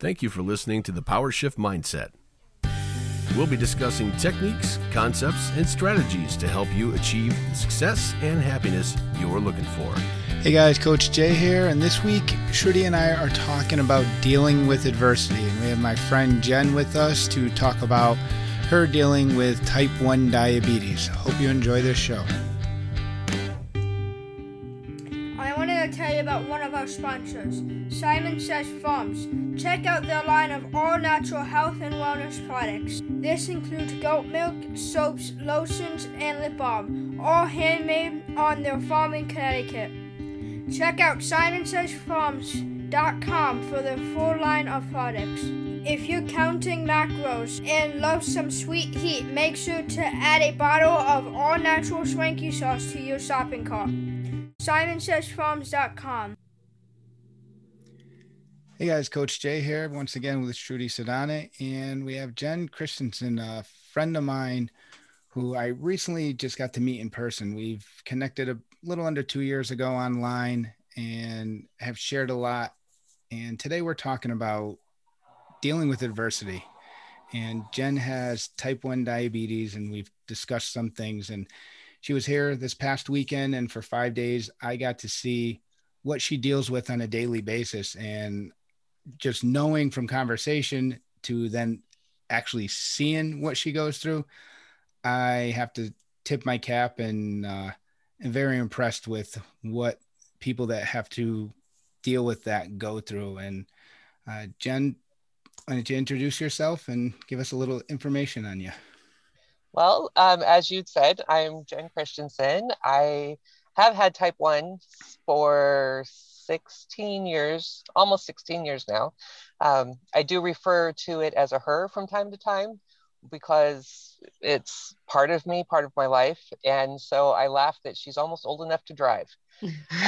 Thank you for listening to the Power Shift Mindset. We'll be discussing techniques, concepts, and strategies to help you achieve the success and happiness you're looking for. Hey guys, Coach Jay here, and this week Shruti and I are talking about dealing with adversity. And we have my friend Jen with us to talk about her dealing with type 1 diabetes. Hope you enjoy this show. About one of our sponsors, Syman Says Farms. Check out their line of all natural health and wellness products. This includes goat milk, soaps, lotions, and lip balm, all handmade on their farm in Connecticut. Check out SymanSaysFarms.com for their full line of products. If you're counting macros and love some sweet heat, make sure to add a bottle of all natural swanky sauce to your shopping cart. SymanSaysFarms.com. Hey guys, Coach Jay here once again with Shruti Sadana, and we have Jen Christensen, a friend of mine who I recently just got to meet in person. We've connected a little under two years ago online and have shared a lot. And today we're talking about dealing with adversity. And Jen has type 1 diabetes, and we've discussed some things. And she was here this past weekend, and for five days, I got to see what she deals with on a daily basis. And just knowing from conversation to then actually seeing what she goes through, I have to tip my cap and uh, am very impressed with what people that have to deal with that go through. And uh, Jen, why don't you introduce yourself and give us a little information on you? Well, um, as you said, I'm Jen Christensen. I have had type 1 for 16 years, almost 16 years now. Um, I do refer to it as a her from time to time because it's part of me, part of my life. And so I laugh that she's almost old enough to drive.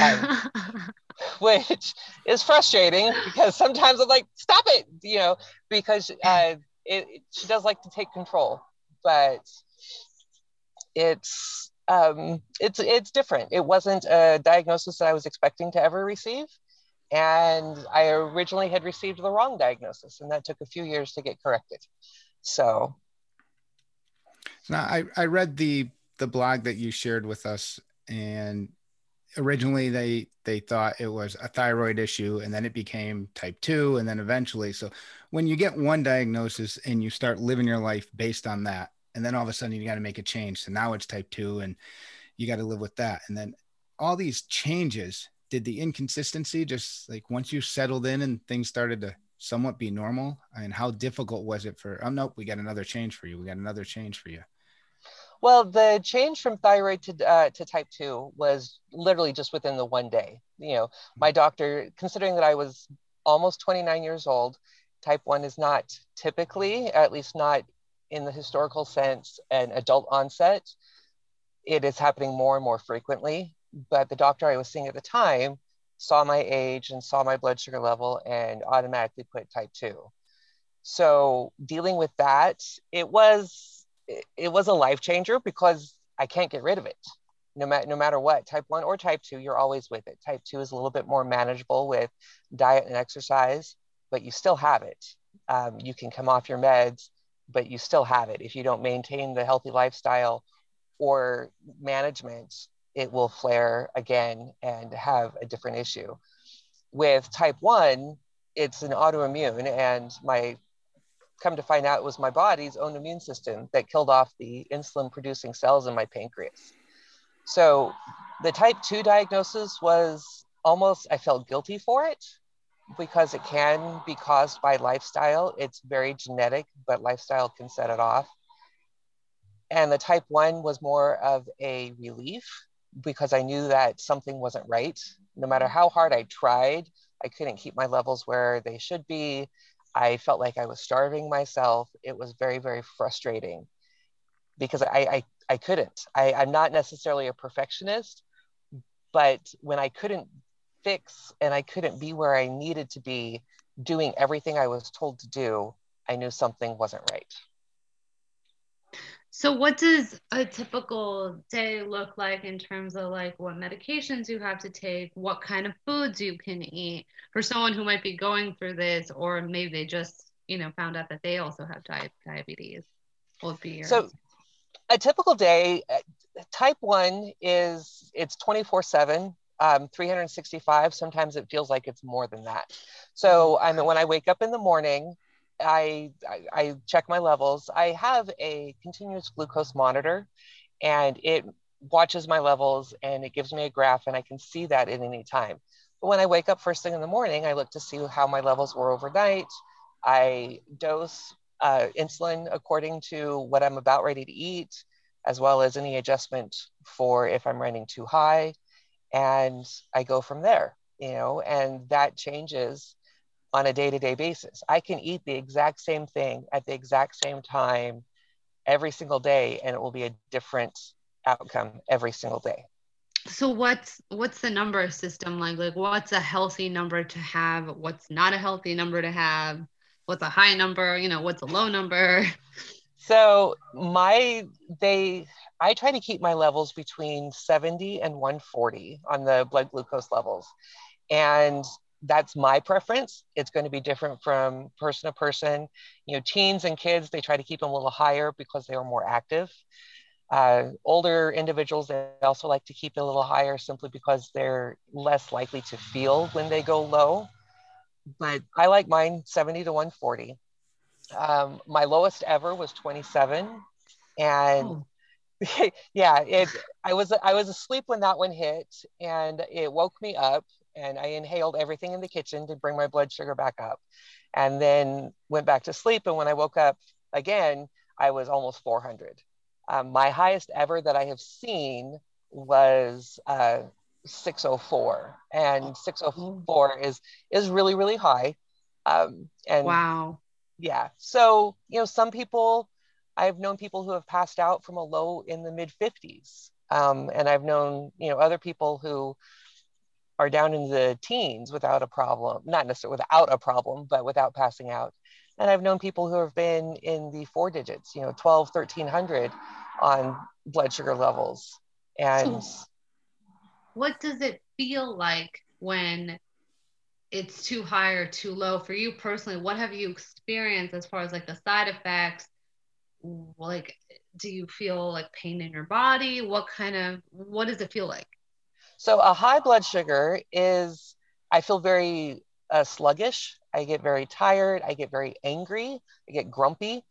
um, which is frustrating because sometimes I'm like, stop it, you know, because uh, it, she does like to take control, but it's um, it's it's different. It wasn't a diagnosis that I was expecting to ever receive, and I originally had received the wrong diagnosis, and that took a few years to get corrected. So, now I I read the the blog that you shared with us, and originally they they thought it was a thyroid issue and then it became type 2 and then eventually so when you get one diagnosis and you start living your life based on that and then all of a sudden you got to make a change so now it's type 2 and you got to live with that. And then all these changes did the inconsistency just like once you settled in and things started to somewhat be normal I and mean, how difficult was it for oh nope we got another change for you we got another change for you. Well, the change from thyroid to, uh, to type 2 was literally just within the one day. You know, my doctor, considering that I was almost 29 years old, type 1 is not typically, at least not in the historical sense, an adult onset. It is happening more and more frequently. But the doctor I was seeing at the time saw my age and saw my blood sugar level and automatically put type 2. So dealing with that, it was it, was a life changer because I can't get rid of it. No, ma- no matter what, type 1 or type 2, you're always with it. Type 2 is a little bit more manageable with diet and exercise, but you still have it. Um, you can come off your meds, but you still have it. If you don't maintain the healthy lifestyle or management, it will flare again and have a different issue. With type 1, it's an autoimmune, and my come to find out it was my body's own immune system that killed off the insulin producing cells in my pancreas. So the type 2 diagnosis was almost, I felt guilty for it because it can be caused by lifestyle. It's very genetic, but lifestyle can set it off. And the type 1 was more of a relief because I knew that something wasn't right. No matter how hard I tried, I couldn't keep my levels where they should be. I felt like I was starving myself. It was very, very frustrating because I, I, I couldn't. I, I'm not necessarily a perfectionist, but when I couldn't fix and I couldn't be where I needed to be doing everything I was told to do, I knew something wasn't right. So, what does a typical day look like in terms of like what medications you have to take, what kind of foods you can eat for someone who might be going through this, or maybe they just, you know, found out that they also have di- diabetes? Would be your so a typical day? Uh, type one is it's twenty four seven. Um, 365 sometimes it feels like it's more than that so i mean when i wake up in the morning I, I, I check my levels. I have a continuous glucose monitor, and it watches my levels and it gives me a graph, and I can see that at any time. But when I wake up first thing in the morning, I look to see how my levels were overnight. I dose uh, insulin according to what I'm about ready to eat, as well as any adjustment for if I'm running too high, and I go from there. You know, and that changes on a day to day basis. I can eat the exact same thing at the exact same time every single day, and it will be a different outcome every single day. So what's what's the number system like? Like what's a healthy number to have? What's not a healthy number to have? What's a high number? You know, what's a low number? So my they I try to keep my levels between 70 and 140 on the blood glucose levels. And that's my preference. It's going to be different from person to person. You know, teens and kids, they try to keep them a little higher because they are more active. Uh, older individuals, they also like to keep it a little higher simply because they're less likely to feel when they go low. But I like mine 70 to 140. Um, my lowest ever was 27. And oh. yeah, it, I was I was asleep when that one hit, and it woke me up and I inhaled everything in the kitchen to bring my blood sugar back up. And then went back to sleep. And when I woke up again, I was almost 400. Um, my highest ever that I have seen was uh, 604, and 604 is is really really high. Um, and wow, yeah. So you know, some people I've known people who have passed out from a low in the mid 50s, um, and I've known you know other people who are down in the teens without a problem, not necessarily without a problem, but without passing out. And I've known people who have been in the four digits, you know, 12, 1300 on blood sugar levels. And what does it feel like when it's too high or too low for you personally? What have you experienced as far as like the side effects? Like, do you feel like pain in your body? What kind of, what does it feel like? So a high blood sugar is, I feel very uh, sluggish. I get very tired. I get very angry. I get grumpy.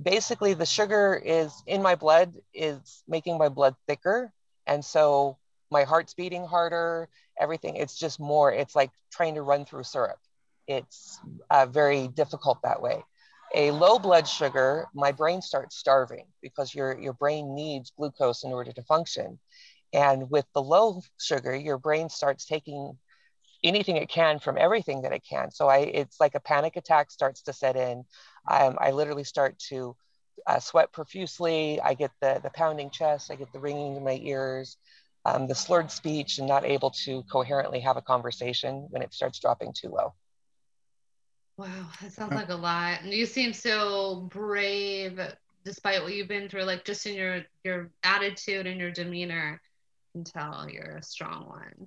Basically, the sugar is in my blood is making my blood thicker, and so my heart's beating harder. Everything. It's just more. It's like trying to run through syrup. It's uh, very difficult that way. A low blood sugar, my brain starts starving because your your brain needs glucose in order to function. And with the low sugar, your brain starts taking anything it can from everything that it can. So I, it's like a panic attack starts to set in. Um, I literally start to uh, sweat profusely. I get the, the pounding chest. I get the ringing in my ears, um, the slurred speech, and not able to coherently have a conversation when it starts dropping too low. Wow, that sounds like a lot. And you seem so brave despite what you've been through, like just in your your attitude and your demeanor can tell you're a strong one.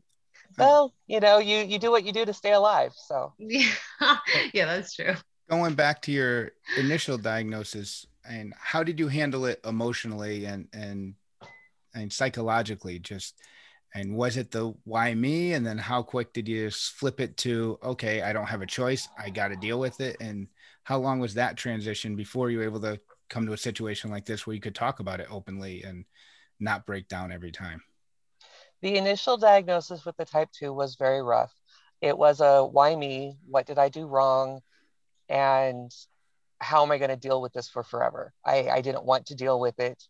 Well, you know, you you do what you do to stay alive. So yeah, yeah, that's true. Going back to your initial diagnosis, and how did you handle it emotionally and and and psychologically? Just and was it the why me? And then how quick did you flip it to okay, I don't have a choice, I got to deal with it? And how long was that transition before you were able to come to a situation like this where you could talk about it openly and not break down every time? The initial diagnosis with the type 2 was very rough. It was a why me? What did I do wrong? And how am I going to deal with this for forever? I, I didn't want to deal with it.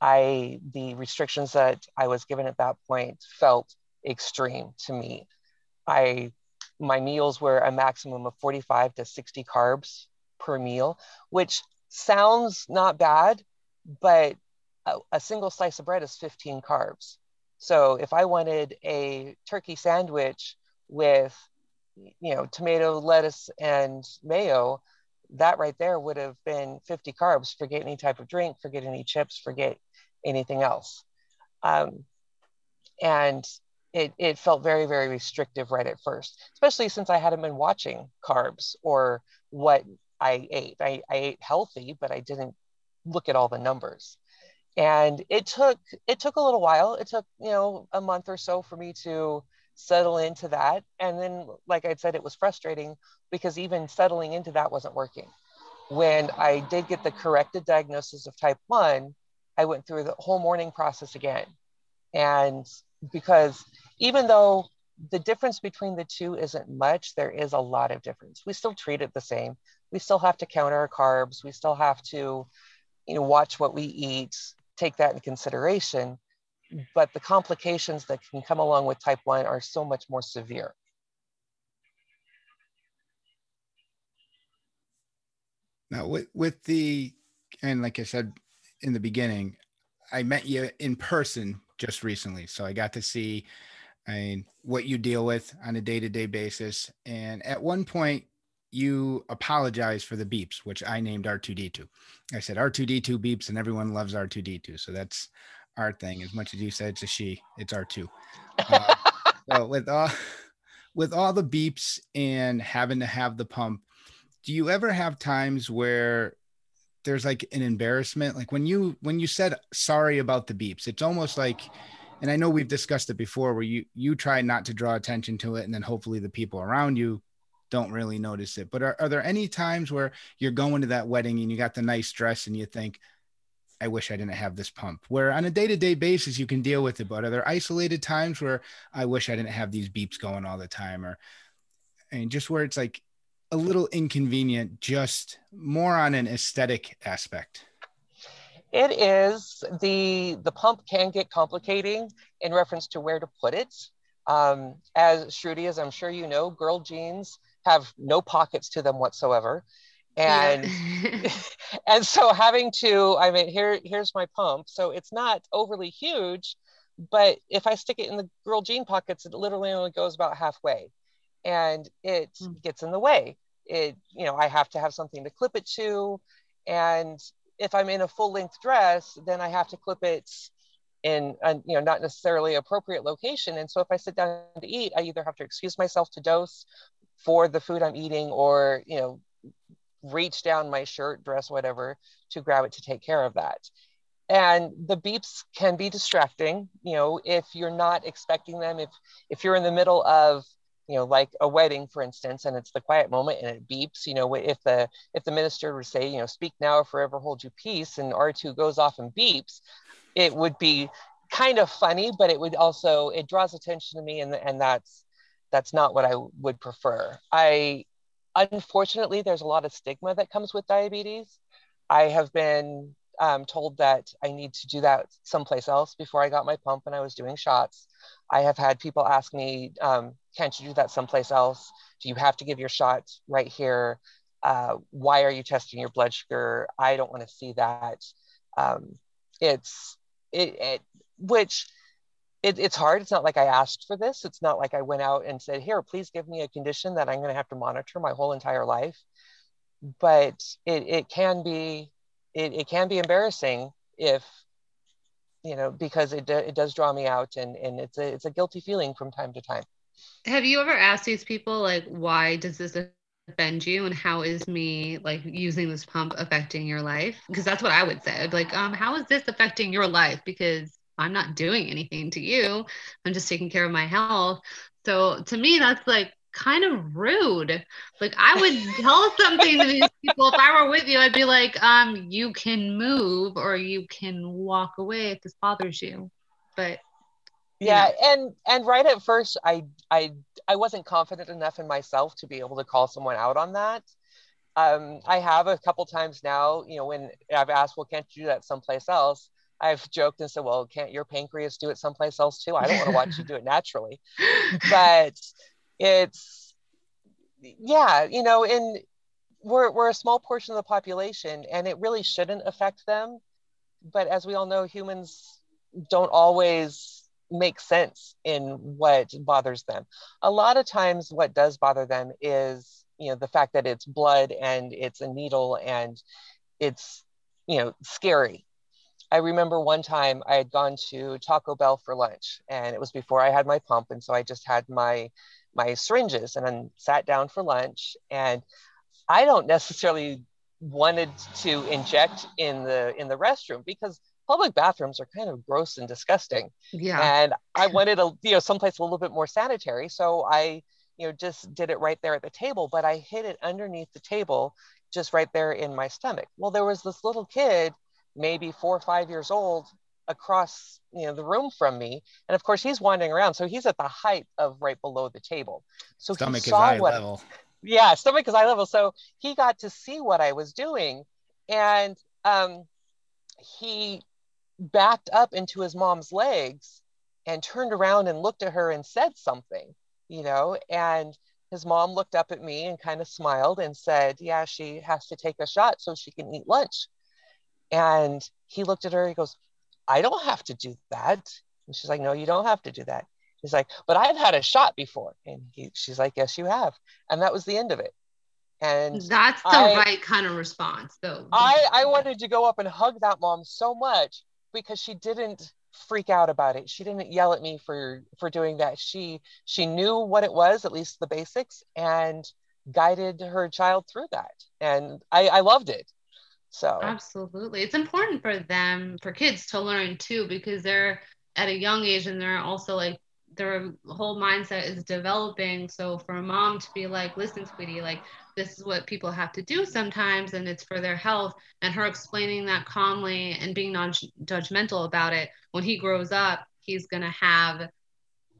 I the restrictions that I was given at that point felt extreme to me. I my meals were a maximum of 45 to 60 carbs per meal, which sounds not bad, but a, a single slice of bread is 15 carbs. So if I wanted a turkey sandwich with, you know, tomato, lettuce, and mayo, that right there would have been 50 carbs. Forget any type of drink, forget any chips, forget anything else. Um, and it, it felt very, very restrictive right at first, especially since I hadn't been watching carbs or what I ate. I, I ate healthy, but I didn't look at all the numbers. And it took it took a little while. It took, you know, a month or so for me to settle into that. And then, like I said, it was frustrating because even settling into that wasn't working. When I did get the corrected diagnosis of type 1, I went through the whole mourning process again. And because even though the difference between the two isn't much, there is a lot of difference. We still treat it the same. We still have to count our carbs. We still have to, you know, watch what we eat, take that into consideration. But the complications that can come along with type 1 are so much more severe. Now, with, with the, and like I said in the beginning, I met you in person just recently. So I got to see I mean, what you deal with on a day to day basis. And at one point, you apologized for the beeps, which I named R2D2. I said R2D2 beeps, and everyone loves R2D2. So that's our thing. As much as you said it's a she, it's R2. Uh, so with all with all the beeps and having to have the pump, do you ever have times where there's like an embarrassment like when you when you said sorry about the beeps it's almost like and i know we've discussed it before where you you try not to draw attention to it and then hopefully the people around you don't really notice it. But are, are there any times where you're going to that wedding and you got the nice dress and you think i wish i didn't have this pump where on a day-to-day basis you can deal with it but are there isolated times where i wish i didn't have these beeps going all the time or and just where it's like a little inconvenient, just more on an aesthetic aspect. It is the the pump can get complicating in reference to where to put it. Um, as Shruti, as I'm sure you know, girl jeans have no pockets to them whatsoever, and yeah. and so having to, I mean, here here's my pump. So it's not overly huge, but if I stick it in the girl jean pockets, it literally only goes about halfway and it mm. gets in the way. It, you know, I have to have something to clip it to. And if I'm in a full length dress, then I have to clip it in a, you know, not necessarily appropriate location. And so if I sit down to eat, I either have to excuse myself to dose for the food I'm eating or, you know, reach down my shirt, dress, whatever, to grab it to take care of that. And the beeps can be distracting, you know, if you're not expecting them, if if you're in the middle of you know like a wedding for instance and it's the quiet moment and it beeps you know if the if the minister would say you know speak now or forever hold you peace and r2 goes off and beeps it would be kind of funny but it would also it draws attention to me and and that's that's not what i would prefer. I unfortunately there's a lot of stigma that comes with diabetes. I have been um, told that I need to do that someplace else before I got my pump and I was doing shots. I have had people ask me, um, can't you do that someplace else? Do you have to give your shot right here? Uh, why are you testing your blood sugar? I don't want to see that. Um, it's it, it which it, it's hard. It's not like I asked for this. It's not like I went out and said, here, please give me a condition that I'm going to have to monitor my whole entire life. But it, it can be it, it can be embarrassing if you know because it, it does draw me out and and it's a it's a guilty feeling from time to time. Have you ever asked these people like why does this offend you and how is me like using this pump affecting your life? Because that's what i would say. I'd like um how is this affecting your life? Because i'm not doing anything to you. I'm just taking care of my health. So to me that's like kind of rude. Like I would tell something to these people if I were with you, I'd be like, um, you can move or you can walk away if this bothers you. But yeah, know. and and right at first I I I wasn't confident enough in myself to be able to call someone out on that. Um, I have a couple times now, you know, when I've asked, well, can't you do that someplace else? I've joked and said, well, can't your pancreas do it someplace else too? I don't want to watch you do it naturally. But it's yeah you know and we're, we're a small portion of the population and it really shouldn't affect them. But as we all know humans don't always make sense in what bothers them. A lot of times what does bother them is you know the fact that it's blood and it's a needle and it's you know scary. I remember one time i had gone to taco bell for lunch and it was before i had my pump. And so i just had my my syringes and then sat down for lunch. And i don't necessarily wanted to inject in the in the restroom because public bathrooms are kind of gross and disgusting. Yeah. and i wanted a you know someplace a little bit more sanitary. So i you know just did it right there at the table but i hid it underneath the table just right there in my stomach. Well there was this little kid maybe four or five years old across you know the room from me. And of course he's wandering around so he's at the height of right below the table. So Stomach he is saw eye what level. yeah stomach is eye level. So he got to see what i was doing. And um, he backed up into his mom's legs and turned around and looked at her and said something you know? And his mom looked up at me and kind of smiled and said yeah she has to take a shot so she can eat lunch. And he looked at her he goes i don't have to do that and she's like no you don't have to do that he's like but i've had a shot before and he, she's like yes you have and that was the end of it and That's the I- right kind of response, though. I, I wanted to go up and hug that mom so much because she didn't freak out about it. She didn't yell at me for for doing that. She she knew what it was, at least the basics, and guided her child through that. And I, I loved it. So Absolutely. It's important for them, for kids to learn too, because they're at a young age and they're also like, their whole mindset is developing. So for a mom to be like, listen, sweetie, like, this is what people have to do sometimes and it's for their health, and her explaining that calmly and being non judgmental about it, when he grows up, he's going to have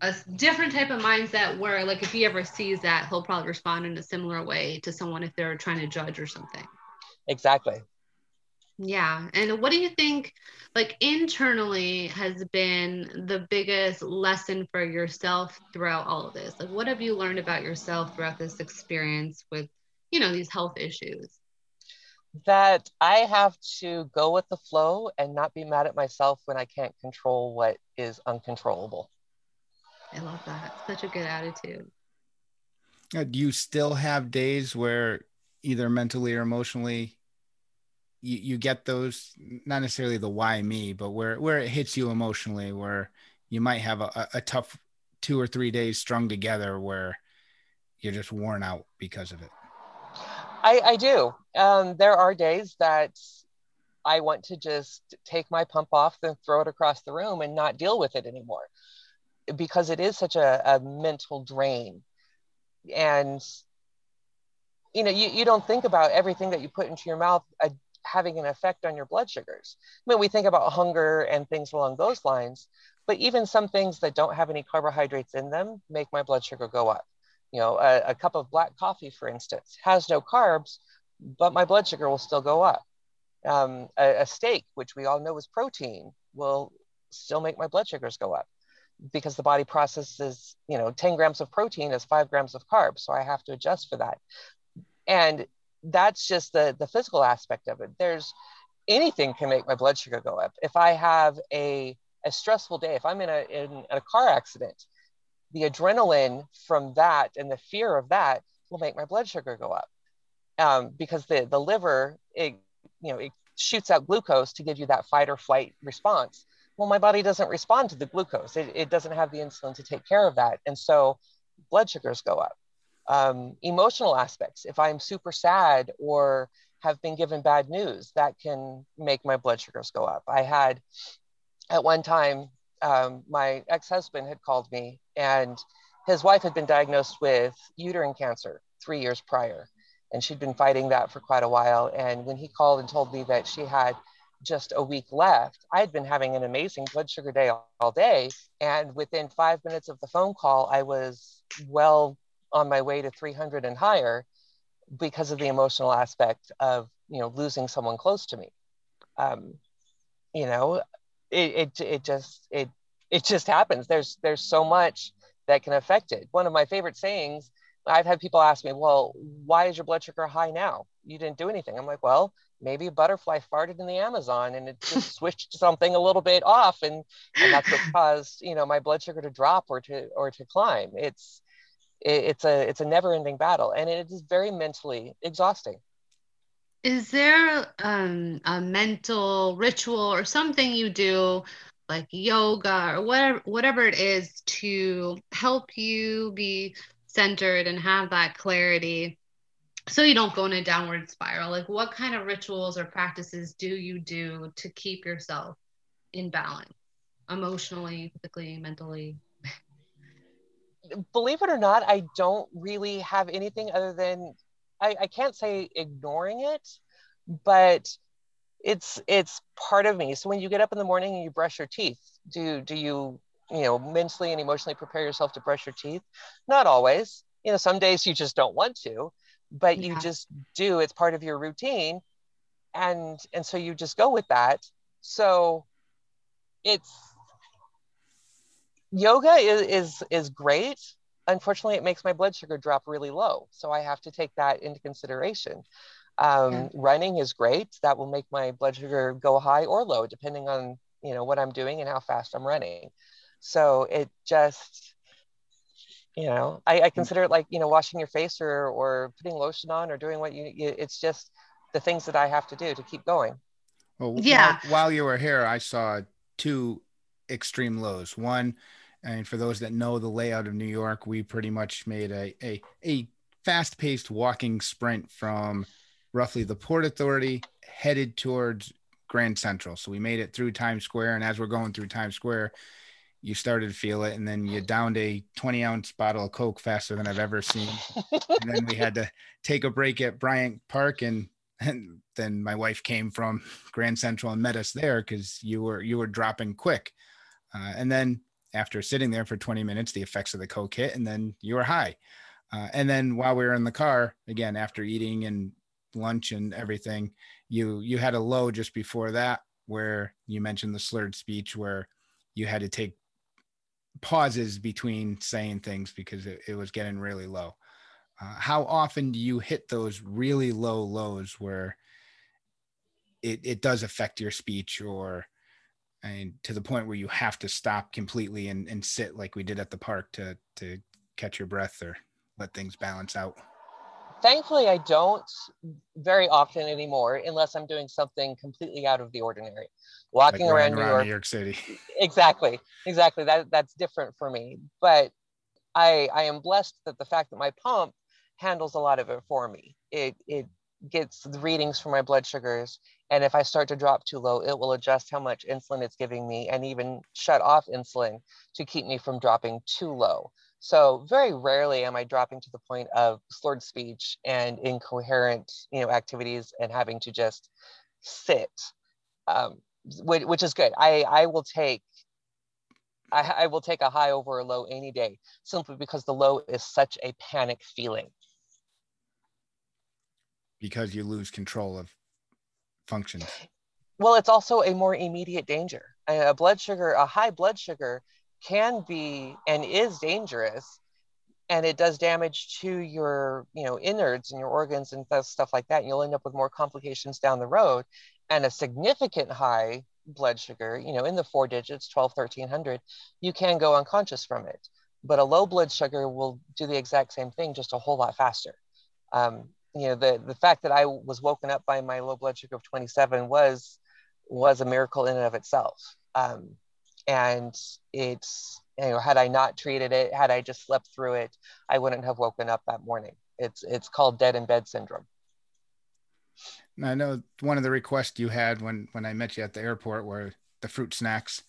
a different type of mindset where, like, if he ever sees that, he'll probably respond in a similar way to someone if they're trying to judge or something. exactly. Yeah. And what do you think, like, internally has been the biggest lesson for yourself throughout all of this? Like, what have you learned about yourself throughout this experience with, you know, these health issues? That I have to go with the flow and not be mad at myself when I can't control what is uncontrollable. I love that. Such a good attitude. Do you still have days where either mentally or emotionally you, you get those not necessarily the why me, but where where it hits you emotionally, where you might have a, a- a tough two or three days strung together where you're just worn out because of it. I, I do. Um, there are days that I want to just take my pump off and throw it across the room and not deal with it anymore because it is such a, a mental drain. And, you know, you, you don't think about everything that you put into your mouth uh, having an effect on your blood sugars. I mean, we think about hunger and things along those lines, but even some things that don't have any carbohydrates in them make my blood sugar go up. You know, a, a cup of black coffee, for instance, has no carbs, but my blood sugar will still go up. Um, a, a steak, which we all know is protein, will still make my blood sugars go up because the body processes, you know, 10 grams of protein as five grams of carbs. So I have to adjust for that. And that's just the, the physical aspect of it. There's anything can make my blood sugar go up. If I have a, a stressful day, if I'm in a, in a car accident, the adrenaline from that and the fear of that will make my blood sugar go up um, because the, the liver, it, you know, it shoots out glucose to give you that fight or flight response. Well, my body doesn't respond to the glucose. It, it doesn't have the insulin to take care of that. And so blood sugars go up. Um, emotional aspects, if I'm super sad or have been given bad news, that can make my blood sugars go up. I had at one time, um, my ex husband had called me and his wife had been diagnosed with uterine cancer three years prior. And she'd been fighting that for quite a while. And when he called and told me that she had just a week left, I had been having an amazing blood sugar day all, all day. And within five minutes of the phone call, I was well on my way to 300 and higher because of the emotional aspect of you know losing someone close to me. Um, you know it, it it just it it just happens. There's there's so much that can affect it. One of my favorite sayings i've had people ask me well why is your blood sugar high now? You didn't do anything. I'm like well maybe a butterfly farted in the amazon and it just switched something a little bit off and and that's what caused you know my blood sugar to drop or to or to climb. It's it, it's a it's a never ending battle and it is very mentally exhausting. Is there um, a mental ritual or something you do like yoga or whatever whatever it is to help you be centered and have that clarity so you don't go in a downward spiral? Like what kind of rituals or practices do you do to keep yourself in balance emotionally physically mentally believe it or not i don't really have anything other than I, I can't say ignoring it but it's it's part of me. So when you get up in the morning and you brush your teeth do do you you know mentally and emotionally prepare yourself to brush your teeth? Not always. You know some days you just don't want to but yeah. you just do. It's part of your routine. And and so you just go with that. So it's yoga is is, is great. Unfortunately it makes my blood sugar drop really low so i have to take that into consideration. Um, yeah. running is great. That will make my blood sugar go high or low depending on you know what i'm doing and how fast i'm running. So it just you know I, I, consider it like you know washing your face or or putting lotion on or doing what you, you it's just the things that i have to do to keep going. Well yeah. while, while you were here i saw two extreme lows. One and for those that know the layout of new york we pretty much made a a, a fast-paced walking sprint from roughly the port authority headed towards grand central. So we made it through times square and as we're going through times square you started to feel it and then you downed a 20 ounce bottle of coke faster than i've ever seen. And then we had to take a break at bryant park and, and then my wife came from grand central and met us there because you were you were dropping quick. Uh, and then after sitting there for 20 minutes the effects of the coke hit and then you were high uh, and then while we were in the car again after eating and lunch and everything you you had a low just before that where you mentioned the slurred speech where you had to take pauses between saying things because it, it was getting really low. Uh, how often do you hit those really low lows where it, it does affect your speech or and to the point where you have to stop completely and, and sit like we did at the park to to catch your breath or let things balance out? thankfully i don't very often anymore unless i'm doing something completely out of the ordinary. Walking like around, new, around york, new york city. Exactly exactly. That that's different for me. But i i am blessed that the fact that my pump handles a lot of it for me. It it gets the readings for my blood sugars and if i start to drop too low it will adjust how much insulin it's giving me and even shut off insulin to keep me from dropping too low so very rarely am I dropping to the point of slurred speech and incoherent, you know, activities and having to just sit, um, which, which, is good. I, I will take, I, I will take a high over a low any day, simply because the low is such a panic feeling. Because you lose control of functions. Well, it's also a more immediate danger. A blood sugar, a high blood sugar can be and is dangerous and it does damage to your you know innards and your organs and stuff like that and you'll end up with more complications down the road and a significant high blood sugar you know in the four digits 12 1300 you can go unconscious from it but a low blood sugar will do the exact same thing just a whole lot faster um, you know the the fact that i was woken up by my low blood sugar of 27 was was a miracle in and of itself. Um, and it's you know had i not treated it had i just slept through it i wouldn't have woken up that morning. It's it's called dead in bed syndrome. I know one of the requests you had when when i met you at the airport were the fruit snacks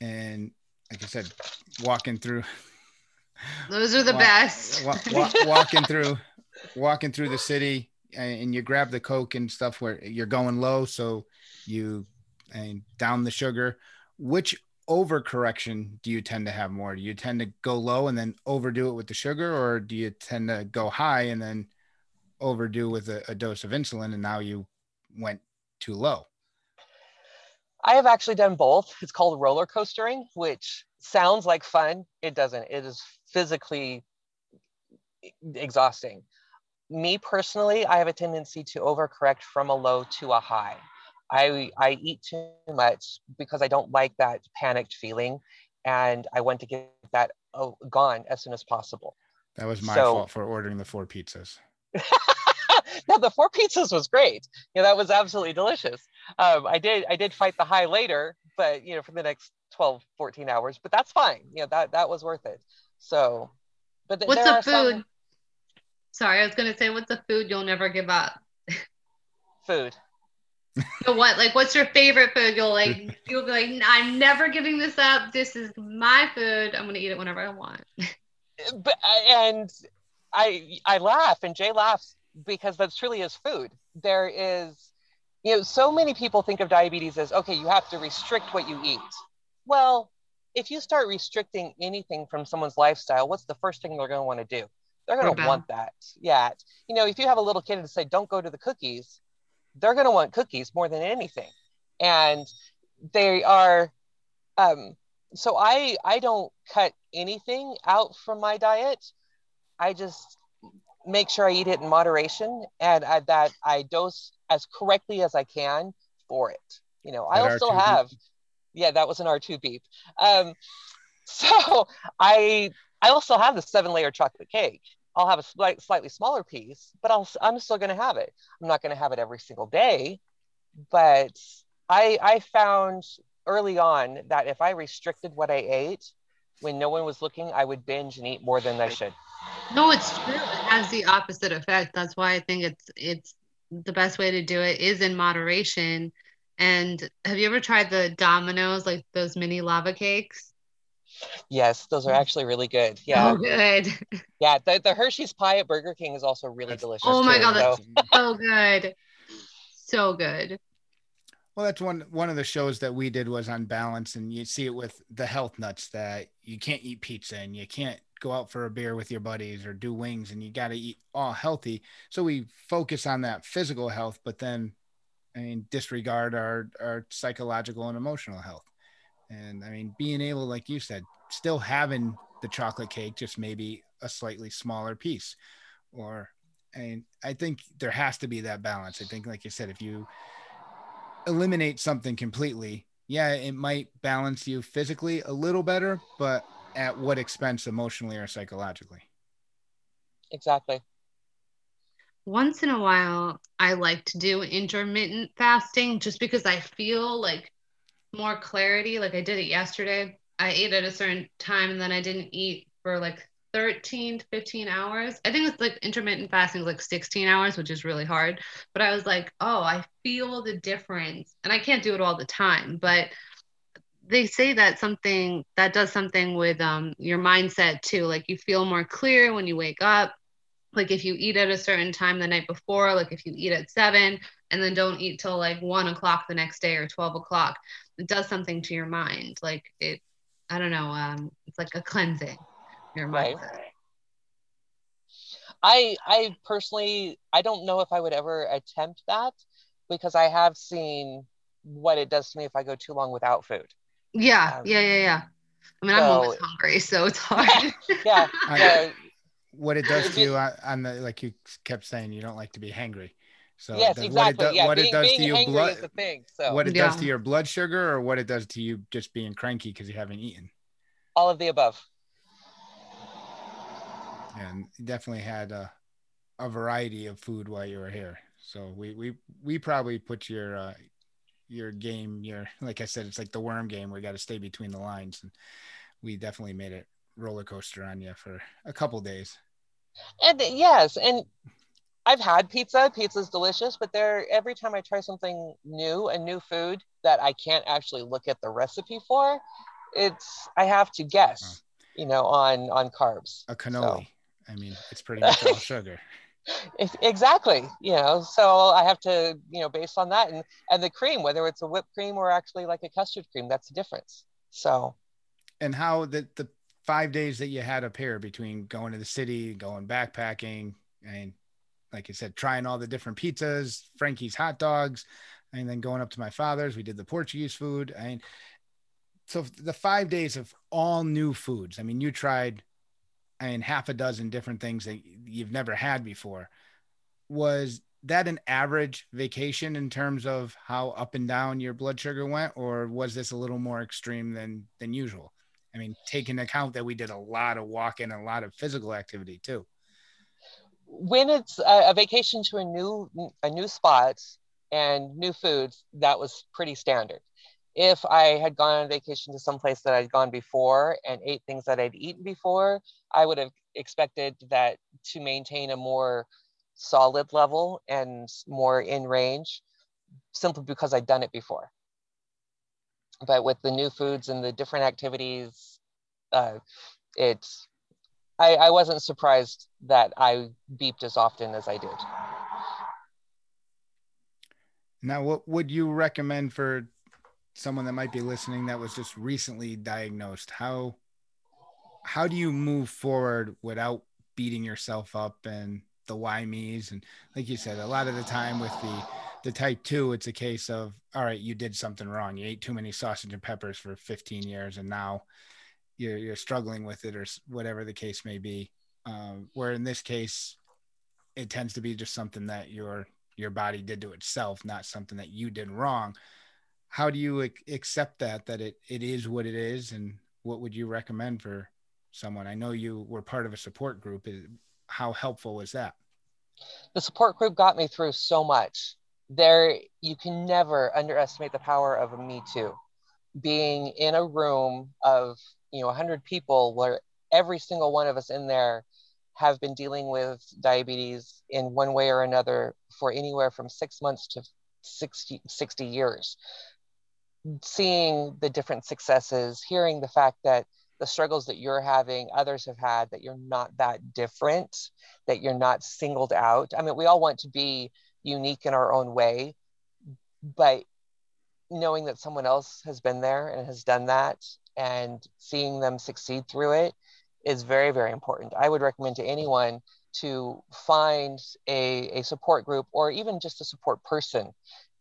and like i said walking through. Those are the walk, best. walk, walk, walking through walking through the city and you grab the coke and stuff where you're going low so you and down the sugar which overcorrection do you tend to have more? Do you tend to go low and then overdo it with the sugar, or do you tend to go high and then overdo with a, a dose of insulin and now you went too low? I have actually done both. It's called roller coastering, which sounds like fun. It doesn't. It is physically exhausting. Me personally, I have a tendency to overcorrect from a low to a high. I, I eat too much because I don't like that panicked feeling. And I want to get that oh, gone as soon as possible. That was my So- fault for ordering the four pizzas. no, the four pizzas was great. You know, that was absolutely delicious. Um, I did I did fight the high later, but you know, for the next 12, 14 hours, but that's fine. You know, that that was worth it. So, but th- What's there a are some food? Sorry, I was gonna say, what's a food you'll never give up? food. So what? Like, what's your favorite food? You'll like, you'll be like, I'm never giving this up. This is my food. I'm gonna eat it whenever I want. But uh, and I I laugh and Jay laughs because that's truly is food. There is, you know, so many people think of diabetes as okay, you have to restrict what you eat. Well, if you start restricting anything from someone's lifestyle, what's the first thing they're going to want to do? They're going to Rebel. want that. Yeah. You know, if you have a little kid and say, don't go to the cookies, they're going to want cookies more than anything. And they are, um, so I, I don't cut anything out from my diet. I just make sure I eat it in moderation and I, that I dose as correctly as I can for it. You know, I'll still have, yeah, that was an R2 beep. Um, so I, I also have the seven layer chocolate cake. I'll have a slight, slightly smaller piece, but I'll, I'm still going to have it. I'm not going to have it every single day, but I, I found early on that if I restricted what I ate when no one was looking, I would binge and eat more than I should. No, it's true. It has the opposite effect. That's why I think it's it's the best way to do it is in moderation. And have you ever tried the Domino's, like those mini lava cakes? Yes, those are actually really good. Yeah, Oh, good. yeah. The, the Hershey's pie at Burger King is also really That's- delicious. Oh my too, God, so- that's so good. So good. Well, that's one one of the shows that we did was on balance, and you see it with the health nuts that you can't eat pizza and you can't go out for a beer with your buddies or do wings, and you got to eat all healthy. So we focus on that physical health, but then, I mean, disregard our our psychological and emotional health. And I mean, being able, like you said, still having the chocolate cake, just maybe a slightly smaller piece, or I mean, I think there has to be that balance. I think, like you said, if you eliminate something completely, yeah, it might balance you physically a little better, but at what expense emotionally or psychologically? exactly. Once in a while, I like to do intermittent fasting just because I feel like more clarity. Like I did it yesterday. I ate at a certain time and then I didn't eat for like 13 to 15 hours. I think it's like intermittent fasting is like 16 hours, which is really hard. But I was like, oh, I feel the difference. And I can't do it all the time, but they say that something that does something with um, your mindset too. Like you feel more clear when you wake up like if you eat at a certain time the night before, like if you eat at seven and then don't eat till like one o'clock the next day or 12 o'clock, does something to your mind. Like it, I don't know, um, it's like a cleansing your Right. mindset. I I personally I don't know if I would ever attempt that because I have seen what it does to me if I go too long without food. Yeah, Um, yeah, yeah, yeah. I mean, I'm always hungry, so it's hard. Yeah. I- the- What it does to you on, on the like you kept saying, you don't like to be hangry. So yes, exactly. What it, do- yeah, what being, it does being to your blood, is the thing. So what it does to your blood sugar, or what it does to you just being cranky because you haven't eaten. all of the above. and definitely had a, a variety of food while you were here. So we we we probably put your uh, your game your like I said, it's like the worm game. We got to stay between the lines, and we definitely made it roller coaster on you for a couple days. And yes, and I've had pizza. Pizza's delicious, but there every time I try something new, a new food that I can't actually look at the recipe for, it's I have to guess, mm. you know, on on carbs. A cannoli. I mean, it's pretty much all sugar. Ex- Exactly, you know, so I have to, you know, based on that and and the cream, whether it's a whipped cream or actually like a custard cream, that's the difference. So And how the the five days that you had up here between going to the city, going backpacking, and like I said, trying all the different pizzas, Frankie's hot dogs, and then going up to my father's. We did the Portuguese food. I mean, so the five days of all new foods. I mean, you tried, I mean, half a dozen different things that you've never had before. Was that an average vacation in terms of how up and down your blood sugar went, or was this a little more extreme than than usual? I mean, take into account that we did a lot of walking and a lot of physical activity too. When it's a, a vacation to a new a new spot and new foods, that was pretty standard. If I had gone on vacation to some place that I'd gone before and ate things that I'd eaten before, I would have expected that to maintain a more solid level and more in range simply because I'd done it before. But with the new foods and the different activities, uh, it's I, I wasn't surprised that I beeped as often as I did. Now, what would you recommend for someone that might be listening that was just recently diagnosed? How how do you move forward without beating yourself up and the why me's and like you said a lot of the time with the the type 2 it's a case of all right you did something wrong you ate too many sausage and peppers for 15 years and now you're you're struggling with it or whatever the case may be um, where in this case it tends to be just something that your your body did to itself not something that you did wrong how do you accept that that it it is what it is and what would you recommend for someone i know you were part of a support group how helpful is that? The support group got me through so much. There, you can never underestimate the power of a Me Too. Being in a room of you know 100 people where every single one of us in there have been dealing with diabetes in one way or another for anywhere from six months to 60, 60 years. Seeing the different successes, hearing the fact that the struggles that you're having, others have had, that you're not that different, that you're not singled out. I mean, we all want to be unique in our own way, but knowing that someone else has been there and has done that and seeing them succeed through it is very, very important. I would recommend to anyone to find a, a support group or even just a support person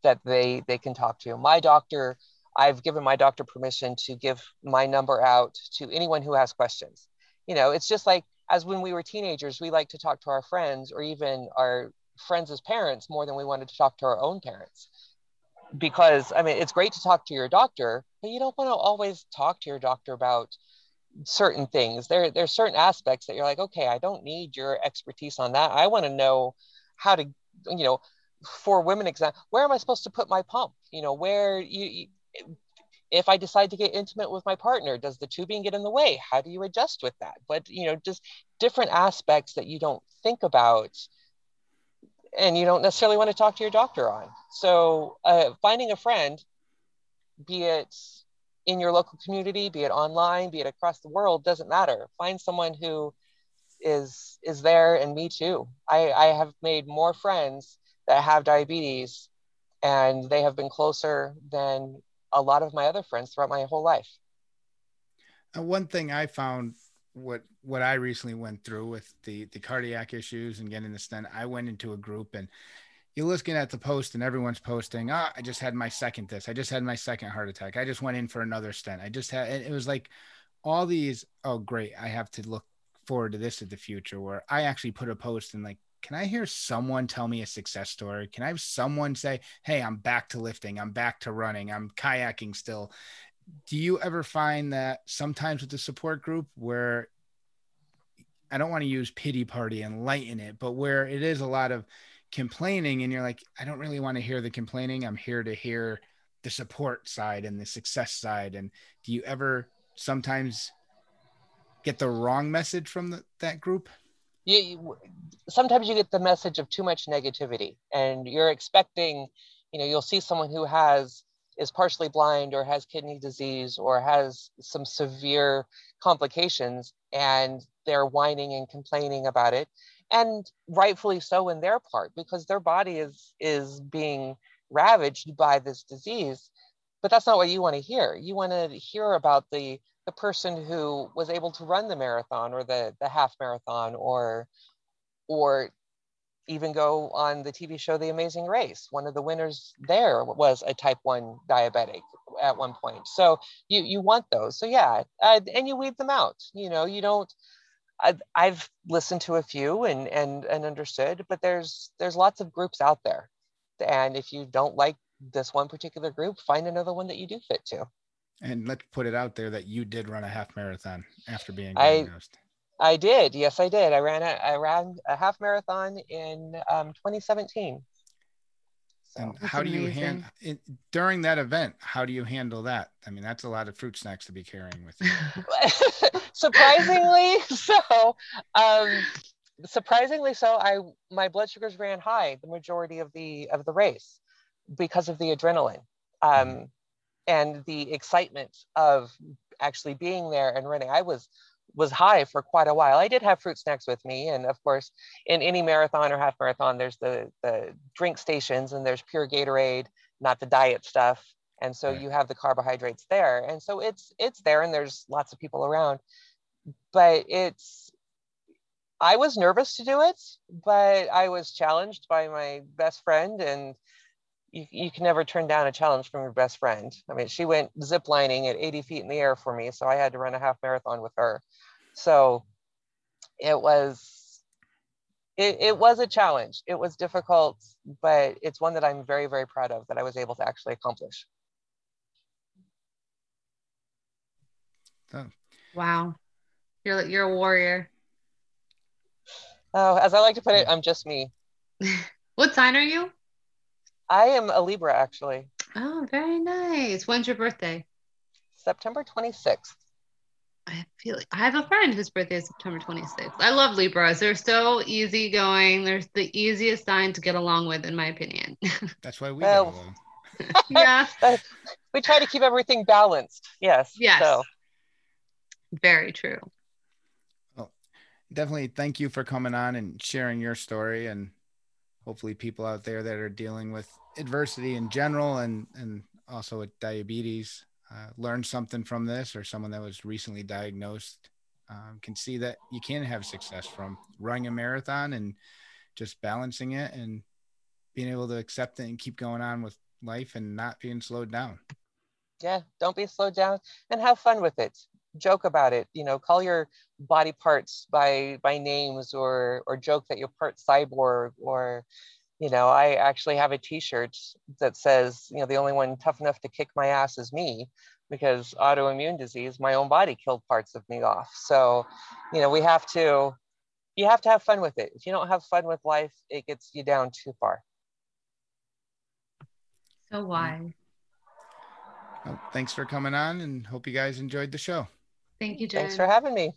that they they can talk to. My doctor I've given my doctor permission to give my number out to anyone who has questions. You know, it's just like as when we were teenagers, we like to talk to our friends or even our friends as parents more than we wanted to talk to our own parents. Because I mean, it's great to talk to your doctor, but you don't want to always talk to your doctor about certain things. There, there's certain aspects that you're like, okay, I don't need your expertise on that. I want to know how to, you know, for women exam, where am I supposed to put my pump? You know, where you, if I decide to get intimate with my partner, does the tubing get in the way? How do you adjust with that? But you know, just different aspects that you don't think about and you don't necessarily want to talk to your doctor on. So uh, finding a friend, be it in your local community, be it online, be it across the world, doesn't matter. Find someone who is is there and me too. I, I have made more friends that have diabetes and they have been closer than a lot of my other friends throughout my whole life. And one thing I found what what I recently went through with the the cardiac issues and getting the stent, I went into a group and you're looking at the post and everyone's posting, ah, I just had my second this, I just had my second heart attack, I just went in for another stent. I just had and it was like all these, oh great, I have to look forward to this in the future where I actually put a post and like can I hear someone tell me a success story? Can I have someone say, Hey, I'm back to lifting, I'm back to running, I'm kayaking still? Do you ever find that sometimes with the support group where I don't want to use pity party and lighten it, but where it is a lot of complaining and you're like, I don't really want to hear the complaining. I'm here to hear the support side and the success side. And do you ever sometimes get the wrong message from the, that group? you, sometimes you get the message of too much negativity and you're expecting you know you'll see someone who has is partially blind or has kidney disease or has some severe complications and they're whining and complaining about it and rightfully so in their part because their body is is being ravaged by this disease. But that's not what you want to hear. You want to hear about the the person who was able to run the marathon or the the half marathon or or even go on the TV show The Amazing Race. One of the winners there was a type 1 diabetic at one point. So you you want those. So yeah, uh, and you weed them out. You know, you don't I've, I've listened to a few and and and understood, but there's there's lots of groups out there. And if you don't like this one particular group, find another one that you do fit to. And let's put it out there that you did run a half marathon after being diagnosed. I did. Yes, I did. I ran a I ran a half marathon in um, 2017. So and how do you amazing. hand it, during that event? How do you handle that? I mean, that's a lot of fruit snacks to be carrying with you. surprisingly so um surprisingly so i my blood sugars ran high the majority of the of the race because of the adrenaline um and the excitement of actually being there and running i was was high for quite a while. I did have fruit snacks with me and of course in any marathon or half marathon there's the the drink stations and there's pure gatorade not the diet stuff. And so you have the carbohydrates there. And so it's it's there and there's lots of people around. But it's i was nervous to do it but i was challenged by my best friend and you, you can never turn down a challenge from your best friend. I mean she went ziplining at 80 feet in the air for me so i had to run a half marathon with her so it was it, it was a challenge it was difficult but it's one that i'm very very proud of that i was able to actually accomplish So, Wow. You're you're a warrior. oh as i like to put it i'm just me What sign are you? i am a libra actually Oh, very nice. When's your birthday? september 26th I feel like I have a friend whose birthday is September 26th. I love Libras. They're so easygoing. They're the easiest sign to get along with, in my opinion. that's why we Well, get yeah, we try to keep everything balanced yes Yes. so very true. Well, definitely thank you for coming on and sharing your story and hopefully people out there that are dealing with adversity in general and and also with diabetes uh, learn something from this or someone that was recently diagnosed um, can see that you can have success from running a marathon and just balancing it and being able to accept it and keep going on with life and not being slowed down. Yeah don't be slowed down and have fun with it. Joke about it you know call your body parts by by names or or joke that you're part cyborg or you know i actually have a t-shirt that says you know the only one tough enough to kick my ass is me because autoimmune disease my own body killed parts of me off. So you know we have to you have to have fun with it. If you don't have fun with life it gets you down too far. So mm-hmm. wise. well, thanks for coming on and hope you guys enjoyed the show. Thank you, Jen. thanks for having me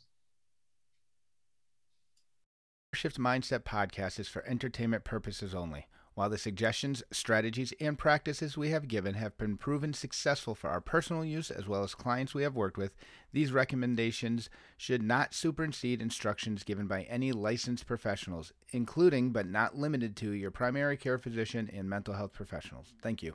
Shift Mindset podcast is for entertainment purposes only. While the suggestions, strategies, and practices we have given have been proven successful for our personal use as well as clients we have worked with, these recommendations should not supersede instructions given by any licensed professionals, including but not limited to your primary care physician and mental health professionals. Thank you.